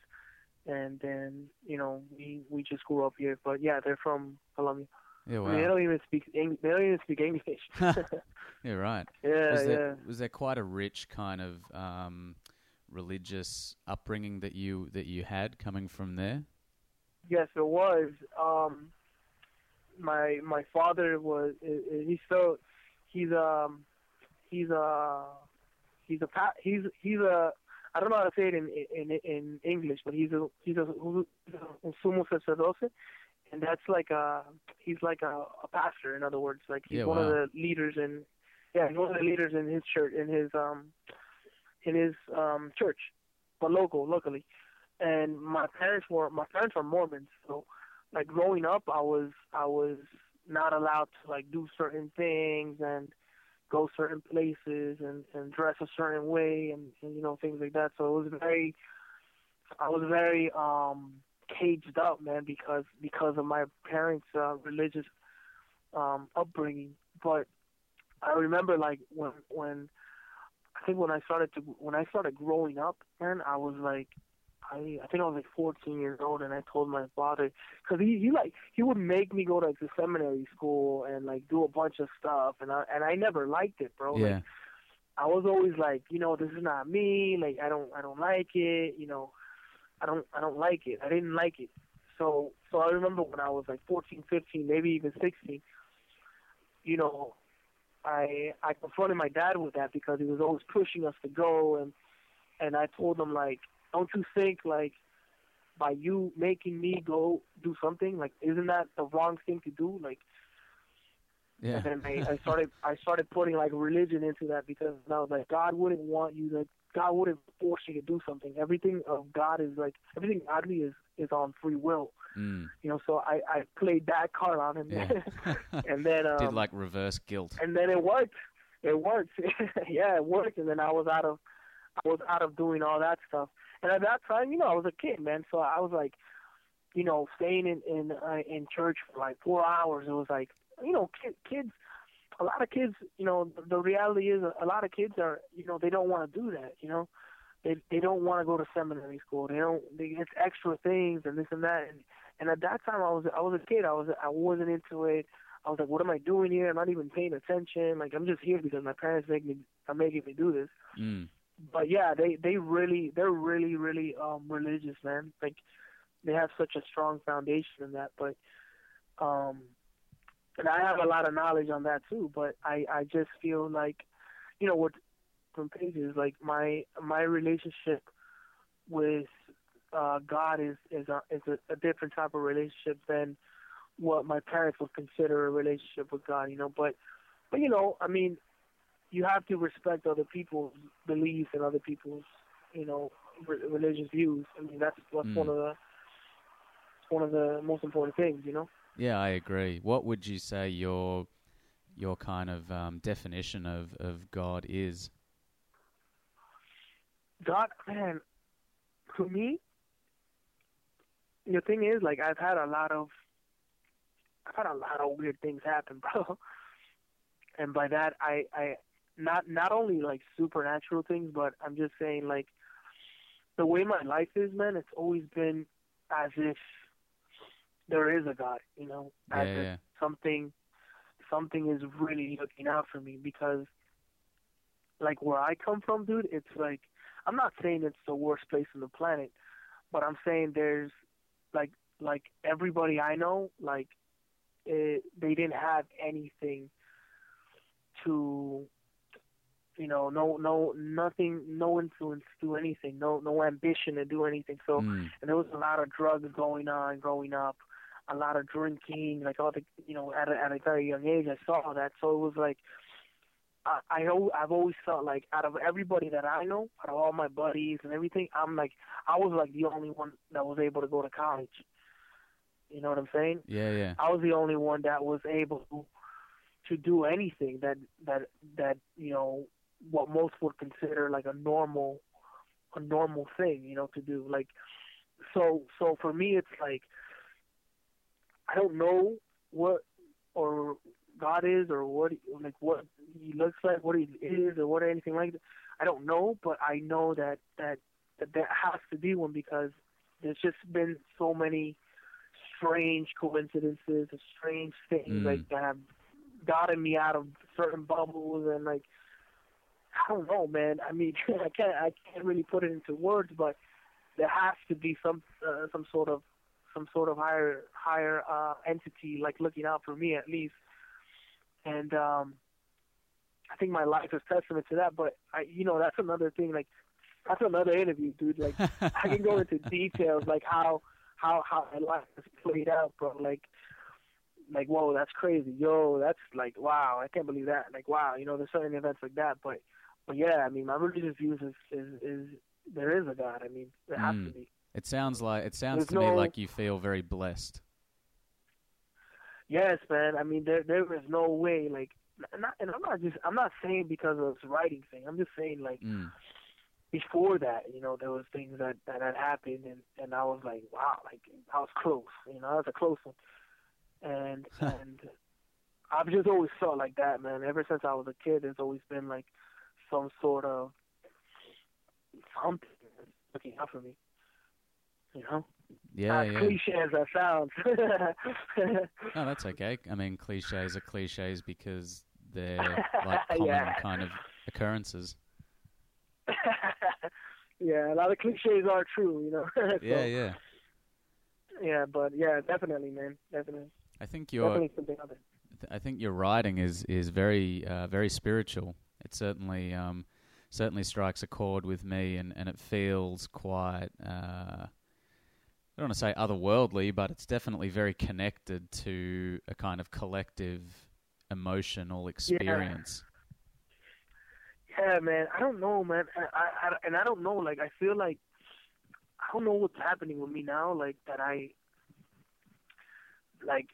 and then you know we we just grew up here. But yeah, they're from Colombia. yeah, I mean, they don't even speak Eng- They don't even speak English. *laughs* yeah, *laughs* right. yeah, was yeah. there was there quite a rich kind of um, religious upbringing that you that you had coming from there? Yes, it was. Um, my my father was. He's so He's um. He's a. He's a. pa- He's he's a. I don't know how to say it in in in English, but he's a he's a, he's un sumo sacerdote, and that's like a he's like a, a pastor. In other words, like he's Yeah, one of the leaders in. Yeah, he's one of the leaders in his church in his um. In his um church, but local locally and my parents were my parents were Mormons, so like growing up, I was I was not allowed to like do certain things and go certain places and and dress a certain way and, and you know things like that. So it was very I was very um caged up, man, because because of my parents' uh, religious um upbringing. But I remember like when when I think when I started to when I started growing up, man, I was like I I think I was like 14 years old, and I told my father because he he like he would make me go to like, the seminary school and like do a bunch of stuff, and I and I never liked it, bro. yeah, Like I was always like, you know, this is not me. Like I don't I don't like it. You know, I don't I don't like it. I didn't like it. So so I remember when I was like 14, 15, maybe even 16. You know, I I confronted my dad with that because he was always pushing us to go and and I told him like, don't you think like by you making me go do something like isn't that the wrong thing to do like yeah, and then I, I *laughs* started I started putting like religion into that because I was like God wouldn't want you to God wouldn't force you to do something everything of God is like everything godly is is on free will mm, you know so I I played that card on him yeah. *laughs* *laughs* and then um, Did like reverse guilt. and then it worked. It worked. yeah, it worked. And then I was out of, I was out of doing all that stuff. And at that time, you know, I was a kid, man. So I was like, you know, staying in in uh, in church for like four hours. It was like, you know, kid, kids. A lot of kids, you know, the, reality is a lot of kids are, you know, they don't want to do that. You know, they they don't want to go to seminary school. They don't. They, it's extra things and this and that. And and at that time, I was I was a kid. I was I wasn't into it. I was like, what am I doing here? I'm not even paying attention. Like I'm just here because my parents make me are making me do this. Mm, But yeah, they they really they're really really um religious, man. Like they have such a strong foundation in that. But um, and I have a lot of knowledge on that too. But I I just feel like, you know, what from pages like my my relationship with uh God is is a is a, a different type of relationship than what my parents would consider a relationship with God, you know. But, but you know, I mean, you have to respect other people's beliefs and other people's, you know, re- religious views. I mean, that's that's Mm. one of the one of the most important things, you know. yeah, I agree. What would you say your your kind of um, definition of, of God is? God, man, for me, the thing is, like, I've had a lot of, I've had a lot of weird things happen, *laughs* bro. And by that, I, I, not, not only like supernatural things, but I'm just saying, like, the way my life is, man, it's always been as if there is a God, you know, as Yeah, if yeah. something, something is really looking out for me because, like, where I come from, dude, it's like, I'm not saying it's the worst place on the planet, but I'm saying there's like like everybody I know like it, they didn't have anything to you know no no nothing no influence to do anything no no ambition to do anything so Mm. and there was a lot of drugs going on growing up a lot of drinking like all the you know at a, at a very young age I saw that so it was like I, I I've always felt like out of everybody that I know, out of all my buddies and everything, I'm like I was like the only one that was able to go to college. You know what I'm saying? Yeah, yeah. I was the only one that was able to, to do anything that that that you know what most would consider like a normal a normal thing, you know, to do. Like so so for me it's like I don't know what or God is or what he- like what he looks like, what he is or what anything like that. I don't know, but I know that that that there has to be one because there's just been so many strange coincidences, and strange things Mm. like that have gotten me out of certain bubbles and like I don't know, man. I mean, *laughs* I can't I can't really put it into words, but there has to be some uh, some sort of some sort of higher higher uh entity like looking out for me at least. And um I think my life is testament to that, but I you know, that's another thing like that's another interview, dude. Like *laughs* I can go into details like how how how my life has played out, bro. Like like whoa, that's crazy. Yo, that's like wow, I can't believe that. Like wow, you know, there's certain events like that. But but yeah, I mean my religious views is is, is there is a God. I mean, there has Mm. to be. It sounds like it sounds There's to me like you feel very blessed. Yes, man. I mean, there there is no way. Like, not, and I'm not just I'm not saying because of this writing thing. I'm just saying like Mm. before that, you know, there was things that that had happened, and and I was like, wow, like I was close. You know, I was a close one, and and I've just always felt like that, man. Ever since I was a kid, there's always been like some sort of something looking out for me. You know, Yeah, as yeah. cliche as that sounds. *laughs* *laughs* No, that's okay. I mean, cliches are cliches because they're like *laughs* common Yeah. kind of occurrences. yeah, a lot of cliches are true, you know. So, Yeah, yeah. Yeah, but yeah, definitely, man, definitely, I think your definitely something other. I think your writing is is very uh, very spiritual. It certainly um, certainly strikes a chord with me, and, and it feels quite. Uh, I don't want to say otherworldly, but it's definitely very connected to a kind of collective emotional experience. Yeah, man, I don't know, man, I, I and I don't know, like I feel like I don't know what's happening with me now, like that I, like,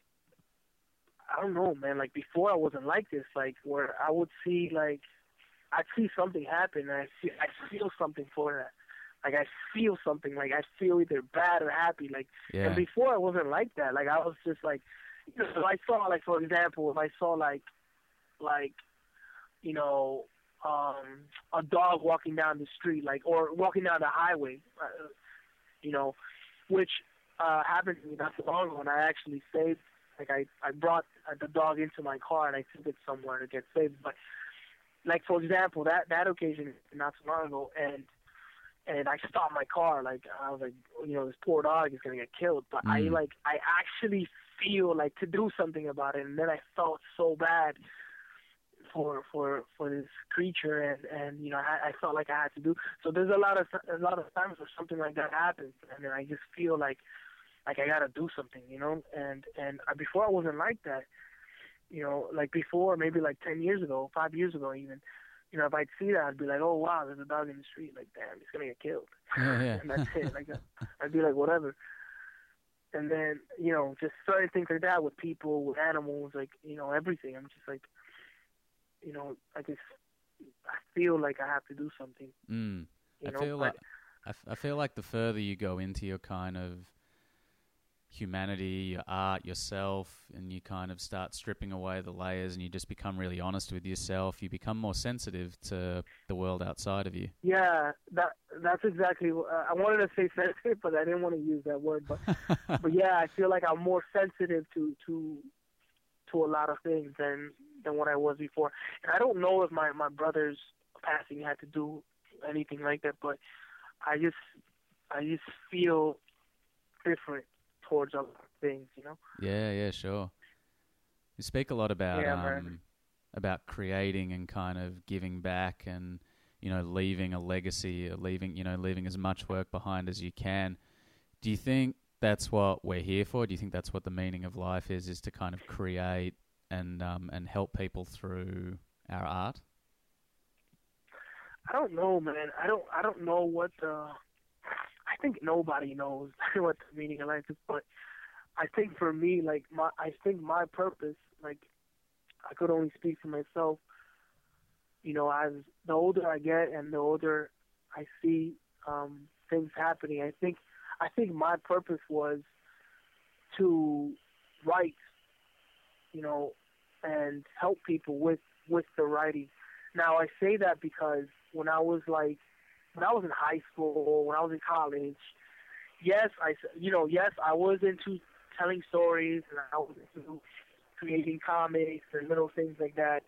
I don't know, man. Like before, I wasn't like this. Like where I would see, like, I'd see something happen, and I feel, I feel something for that. Like I feel something. Like I feel either bad or happy. Like Yeah, And before I wasn't like that. Like I was just like, you know, if I saw like for example, if I saw like, like, you know, um, a dog walking down the street, like or walking down the highway, uh, you know, which uh, happened to me not so long ago, and I actually saved. Like I, I brought the dog into my car and I took it somewhere to get saved. But like for example, that that occasion not so long ago, and and I stopped my car. Like I was like, you know, this poor dog is gonna get killed. But I Mm. like I actually feel like to do something about it, and then I felt so bad for for for this creature, and and you know I, I felt like I had to do. So there's a lot of a lot of times where something like that happens, and then I just feel like like I gotta do something, you know. And and I, before I wasn't like that, you know, like before maybe like ten years ago, five years ago even. You know, if I'd see that, I'd be like, "Oh wow, there's a dog in the street." Like, damn, he's gonna get killed. Yeah, *laughs* yeah. and that's it. Like, I'd be like, whatever. And then, you know, just certain things like that with people, with animals, like, you know, everything. I'm just like, you know, I just, I feel like I have to do something, mm. You I know, feel but- like I, f- I feel like the further you go into your kind of humanity, your art, yourself, and you kind of start stripping away the layers, and you just become really honest with yourself. You become more sensitive to the world outside of you. Yeah, that that's exactly. Uh, I wanted to say sensitive, but I didn't want to use that word. But *laughs* but yeah, I feel like I'm more sensitive to to to a lot of things than than what I was before. And I don't know if my my brother's passing had to do anything like that, but I just I just feel different towards of things, you know. Yeah, yeah, sure. You speak a lot about Yeah, um, about creating and kind of giving back, and you know, leaving a legacy, leaving you know, leaving as much work behind as you can. Do you think that's what we're here for? Do you think that's what the meaning of life is? Is to kind of create and um, and help people through our art? I don't know, man. I don't I don't know what the I think nobody knows *laughs* what the meaning of life is, but I think for me, like my I think my purpose, like I could only speak for myself. You know, as the older I get and the older I see um things happening, I think I think my purpose was to write, you know, and help people with with the writing. Now I say that because when I was like when I was in high school, when I was in college, yes, I you know yes I was into telling stories and I was into creating comics and little things like that.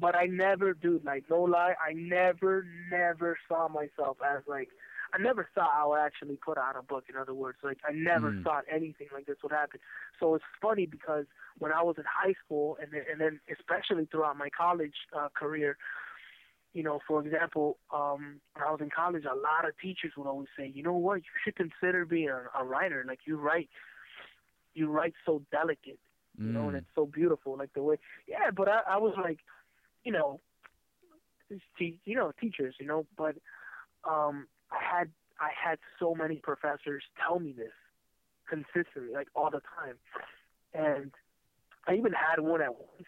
But I never, dude, like no lie, I never, never saw myself as like I never thought I would actually put out a book. In other words, like I never Mm. thought anything like this would happen. So it's funny because when I was in high school, and then, and then especially throughout my college uh, career, you know, for example, um, when I was in college, a lot of teachers would always say, you know what, you should consider being a, a writer. Like you write, you write so delicate, you know, and Mm. it's so beautiful. Like the way, yeah. But I, I was like, you know, te- you know, teachers, you know, but um, I had I had so many professors tell me this consistently, like all the time, and I even had one at once.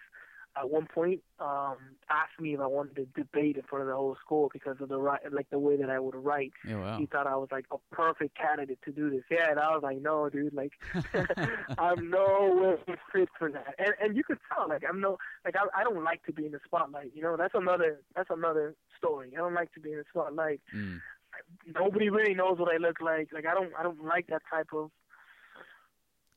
At one point, um, asked me if I wanted to debate in front of the whole school because of the right, like the way that I would write. Yeah, wow. He thought I was like a perfect candidate to do this. Yeah, and I was like, no, dude, like *laughs* I'm no way fit for that. And and you could tell, like I'm no, like I I don't like to be in the spotlight. You know, that's another that's another story. I don't like to be in the spotlight. Mm. Nobody really knows what I look like. Like I don't I don't like that type of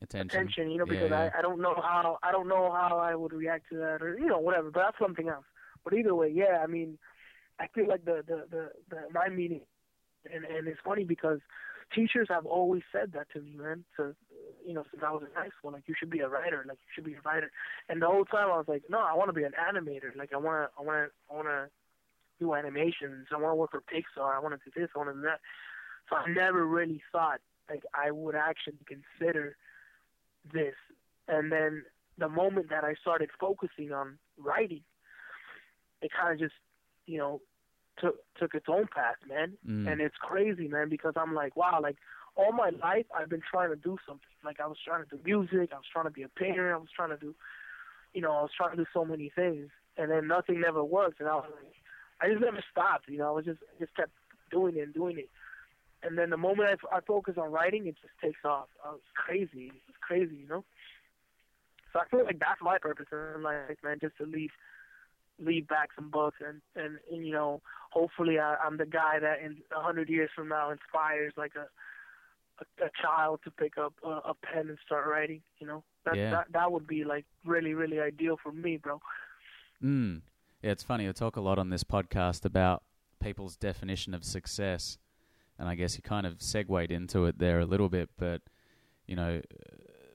Attention. attention. You know, Yeah, because yeah. I I don't know how I don't know how I would react to that or you know whatever. But that's something else. But either way, yeah. I mean, I feel like the the the, the my meaning, and and it's funny because teachers have always said that to me, man. So you know, since I was in high school, like you should be a writer, like you should be a writer. And the whole time I was like, no, I want to be an animator. Like I want to I want to I want to do animations. I want to work for Pixar. I want to do this. I want to do that. So I never really thought like I would actually consider this. And then the moment that I started focusing on writing, it kind of just, you know, took took its own path, man. Mm. And it's crazy, man, because I'm like, wow, like all my life I've been trying to do something. Like I was trying to do music, I was trying to be a painter, I was trying to do, you know, I was trying to do so many things, and then nothing never worked, and I was like, I just never stopped, you know, I was just I just kept doing it and doing it. And then the moment I, I focus on writing, it just takes off. I was crazy. It's crazy, you know. So I feel like that's my purpose in life, man, just to leave leave back some books and and, and you know hopefully I, I'm the guy that in a hundred years from now inspires like a a, a child to pick up a, a pen and start writing. You know that Yeah. that that would be like really really ideal for me, bro. Mm. Yeah, it's funny. I talk a lot on this podcast about people's definition of success, and I guess you kind of segued into it there a little bit. But you know,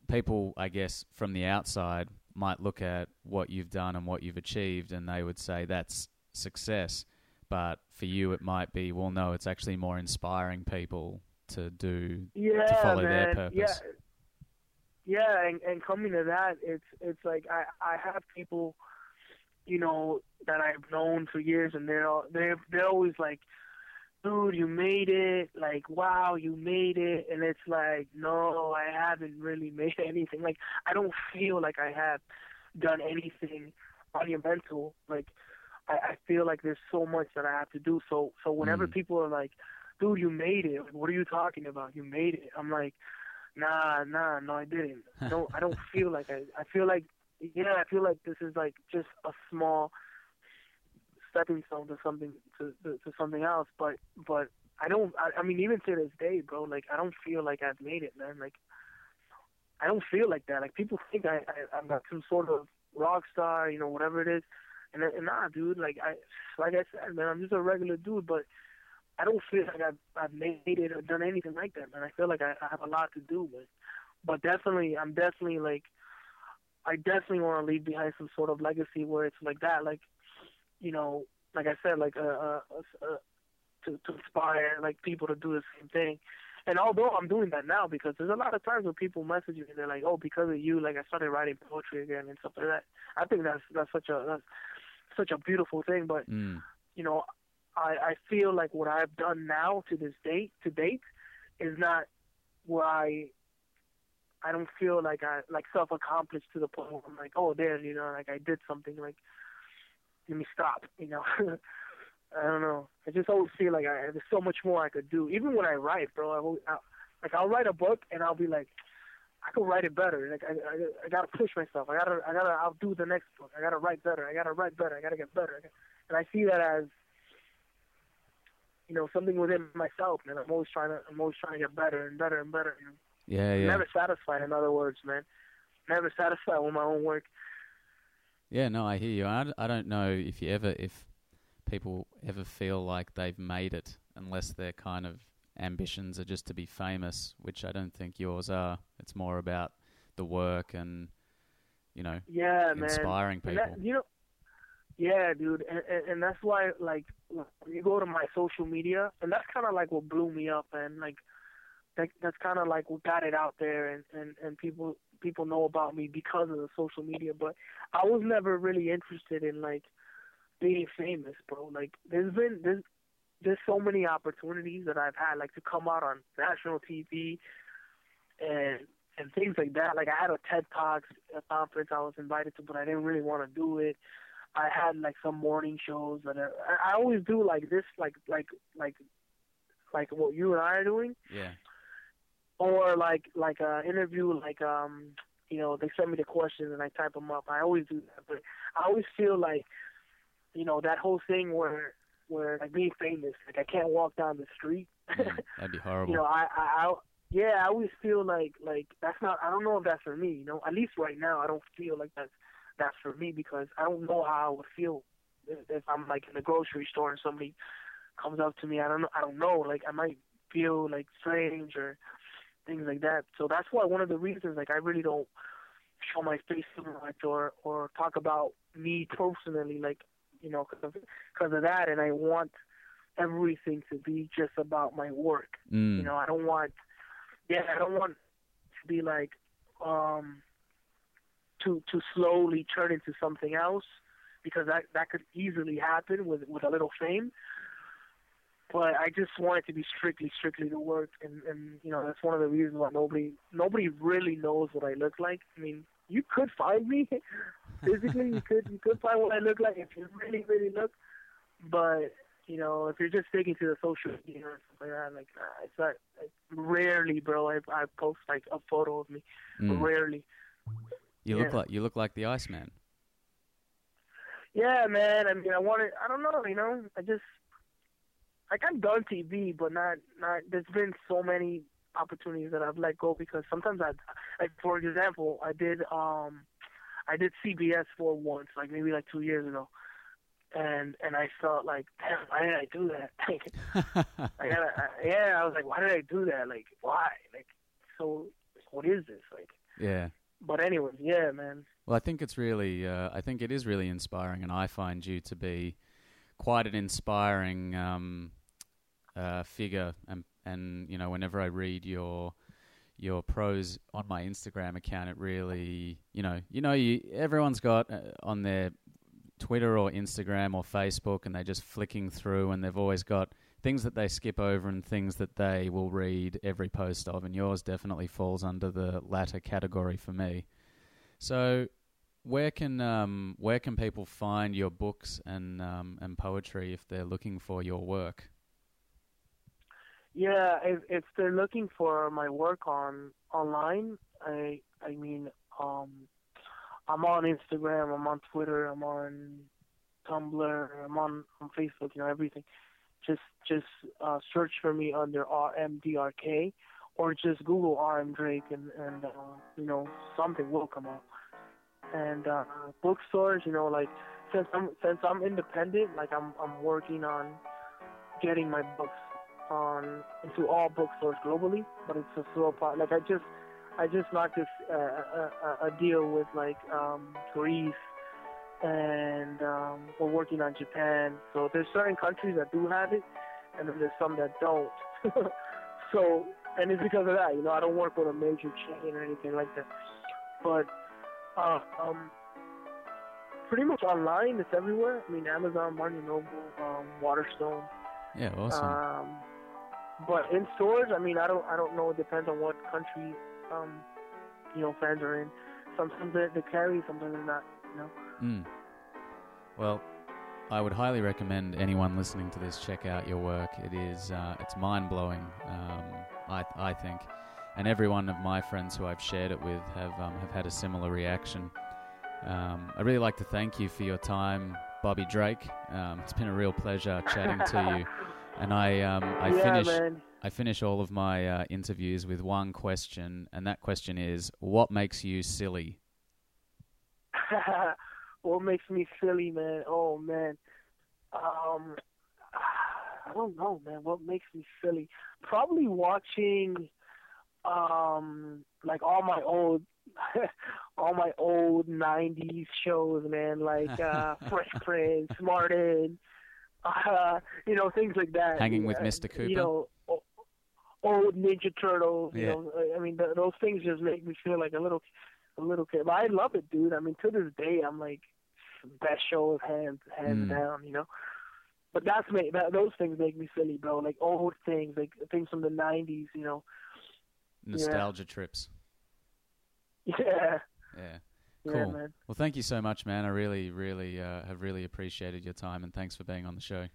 people, I guess, from the outside might look at what you've done and what you've achieved, and they would say that's success. But for you, it might be, well, no, it's actually more inspiring people to do Yeah, to follow man. their purpose. Yeah, yeah, and and coming to that, it's it's like I I have people, you know, that I've known for years, and they're all, they're they're always like, dude, you made it, like wow, you made it, and it's like, no, I haven't really *laughs* made anything. Like I don't feel like I have done anything monumental. Like I, I feel like there's so much that I have to do. So so whenever Mm. people are like, "Dude, you made it," like, what are you talking about? You made it. I'm like, Nah, nah, no, I didn't. *laughs* Don't. I don't feel like I. I feel like yeah, I feel like this is like just a small stepping stone to something to to, to something else. But but I don't. I, I mean, even to this day, bro, like I don't feel like I've made it, man. Like I don't feel like that. Like people think I, I I'm not some sort of rock star, you know, whatever it is. And, and nah, dude. Like I, like I said, man, I'm just a regular dude. But I don't feel like I've I've made it or done anything like that, man. I feel like I, I have a lot to do, but but definitely, I'm definitely like, I definitely want to leave behind some sort of legacy where it's like that, like, you know, like I said, like uh, uh, uh to to inspire like people to do the same thing. And although I'm doing that now, because there's a lot of times when people message me and they're like, "Oh, because of you, like I started writing poetry again and stuff like that." I think that's that's such a that's such a beautiful thing. But Mm. you know, I I feel like what I've done now to this date to date is not where I I don't feel like I like self accomplished to the point where I'm like, oh, there, you know, like I did something. Like, let me stop, you know. *laughs* I don't know. I just always feel like I there's so much more I could do. Even when I write, bro, I, I like I'll write a book and I'll be like, I could write it better. Like I, I, I gotta push myself. I gotta, I gotta, I'll do the next book. I gotta write better. I gotta write better. I gotta get better. And I see that as, you know, something within myself, man. I'm always trying to, I'm always trying to get better and better and better. You know? Yeah, yeah. Never satisfied, in other words, man. Never satisfied with my own work. Yeah, no, I hear you. I, I don't know if you ever, if people ever feel like they've made it, unless their kind of ambitions are just to be famous, which I don't think yours are. It's more about the work and, you know, Yeah, inspiring And people. that, you know, yeah, dude, and, and and that's why like you go to my social media, and that's kind of like what blew me up, and like that that's kind of like what got it out there, and and and people people know about me because of the social media. But I was never really interested in like being famous, bro. Like there's been there's there's so many opportunities that I've had, like to come out on national TV, and and things like that. Like I had a TED Talks a conference I was invited to, but I didn't really want to do it. I had like some morning shows that I I always do like this, like like like like what you and I are doing, Yeah. Or like like a interview, like um you know they send me the questions and I type them up. I always do that, but I always feel like you know that whole thing where where like being famous, like I can't walk down the street. Mm, *laughs* that'd be horrible. you know, I, I, I, yeah, I always feel like, like that's not. I don't know if that's for me. You know, at least right now, I don't feel like that's that's for me because I don't know how I would feel if, if I'm like in the grocery store and somebody comes up to me. I don't know. I don't know. Like I might feel like strange or things like that. So that's why one of the reasons, like, I really don't show my face too much or or talk about me personally, like, you know, because of, cause of that. And I want everything to be just about my work. Mm. You know, I don't want, yeah, I don't want to be like, um, to to slowly turn into something else because that that could easily happen with with a little fame. But I just want it to be strictly, strictly the work, and and you know that's one of the reasons why nobody nobody really knows what I look like. I mean, you could find me *laughs* physically, you could you could find what I look like if you really, really look, but you know, if you're just sticking to the social media or something like that, like nah, it's not. Like, rarely, bro. I I post like a photo of me. Mm. Rarely. You look yeah. like you look like the Iceman. Yeah, man. I mean, I wanted. I don't know. You know, I just like I've done TV, but not not. There's been so many opportunities that I've let go because sometimes I, like for example, I did um, I did CBS for once, like maybe like two years ago, and and I felt like, damn, why did I do that? *laughs* I gotta, I, yeah, I was like, why did I do that? Like, why? Like, so what is this? Like, yeah. but anyways, yeah, man. Well, I think it's really, uh, I think it is really inspiring, and I find you to be quite an inspiring um, uh, figure. And and you know, whenever I read your your prose on my Instagram account, it really, you know, you know, you everyone's got uh, on their Twitter or Instagram or Facebook, and they're just flicking through, and they've always got things that they skip over and things that they will read every post of, and yours definitely falls under the latter category for me. So, where can um, where can people find your books and um, and poetry if they're looking for your work? Yeah, if if they're looking for my work on online, I I mean, um, I'm on Instagram, I'm on Twitter, I'm on Tumblr, I'm on on Facebook, you know everything. Just just uh, search for me under RMDRK, or just Google RM Drake, and and uh, you know something will come up. And uh, bookstores, you know, like since I'm since I'm independent, like I'm I'm working on getting my books on into all bookstores globally, but it's a slow part. Like I just I just knocked this uh, a, a, a deal with like um, Greece, and um, we're working on Japan. So there's certain countries that do have it, and then there's some that don't. *laughs* so and it's because of that. You know, I don't work with a major chain or anything like that. But uh, um, pretty much online, it's everywhere. I mean, Amazon, Barnes and Noble, um, Waterstone. Yeah, awesome. Um, but in stores, I mean, I don't, I don't know. It depends on what country, um, you know, fans are in. Sometimes they, they carry, sometimes they're not. You know. Mm. Well, I would highly recommend anyone listening to this check out your work. It is, uh, it's mind blowing. Um, I, I think, and every one of my friends who I've shared it with have um, have had a similar reaction. Um, I'd really like to thank you for your time, Bobby Drake. Um, it's been a real pleasure chatting to you. *laughs* And I, um, I yeah, finish, man. I finish all of my uh, interviews with one question, and that question is, "What makes you silly?" *laughs* what makes me silly, man? Oh man, um, I don't know, man. What makes me silly? Probably watching, um, like all my old, *laughs* all my old '90s shows, man. Like uh, *laughs* Fresh Prince, Martin, uh, *laughs* you know, things like that. Hanging with Uh, Mr. Cooper. You know, old Ninja Turtles. You Yeah. know, I- mean, th- those things just make me feel like a little, a little kid. But I love it, dude. I mean, to this day, I'm like, best show of hands, hands Mm. down. You know. But that's me. That, those things make me silly, bro. Like old things, like things from the '90s. You know. Nostalgia trips. *laughs* Yeah. Yeah. Yeah, Cool. man. Well, thank you so much, man. I really, really uh, have really appreciated your time, and thanks for being on the show.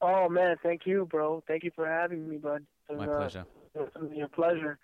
Oh man, thank you, bro. Thank you for having me, bud. Was, My uh, pleasure. It was a pleasure.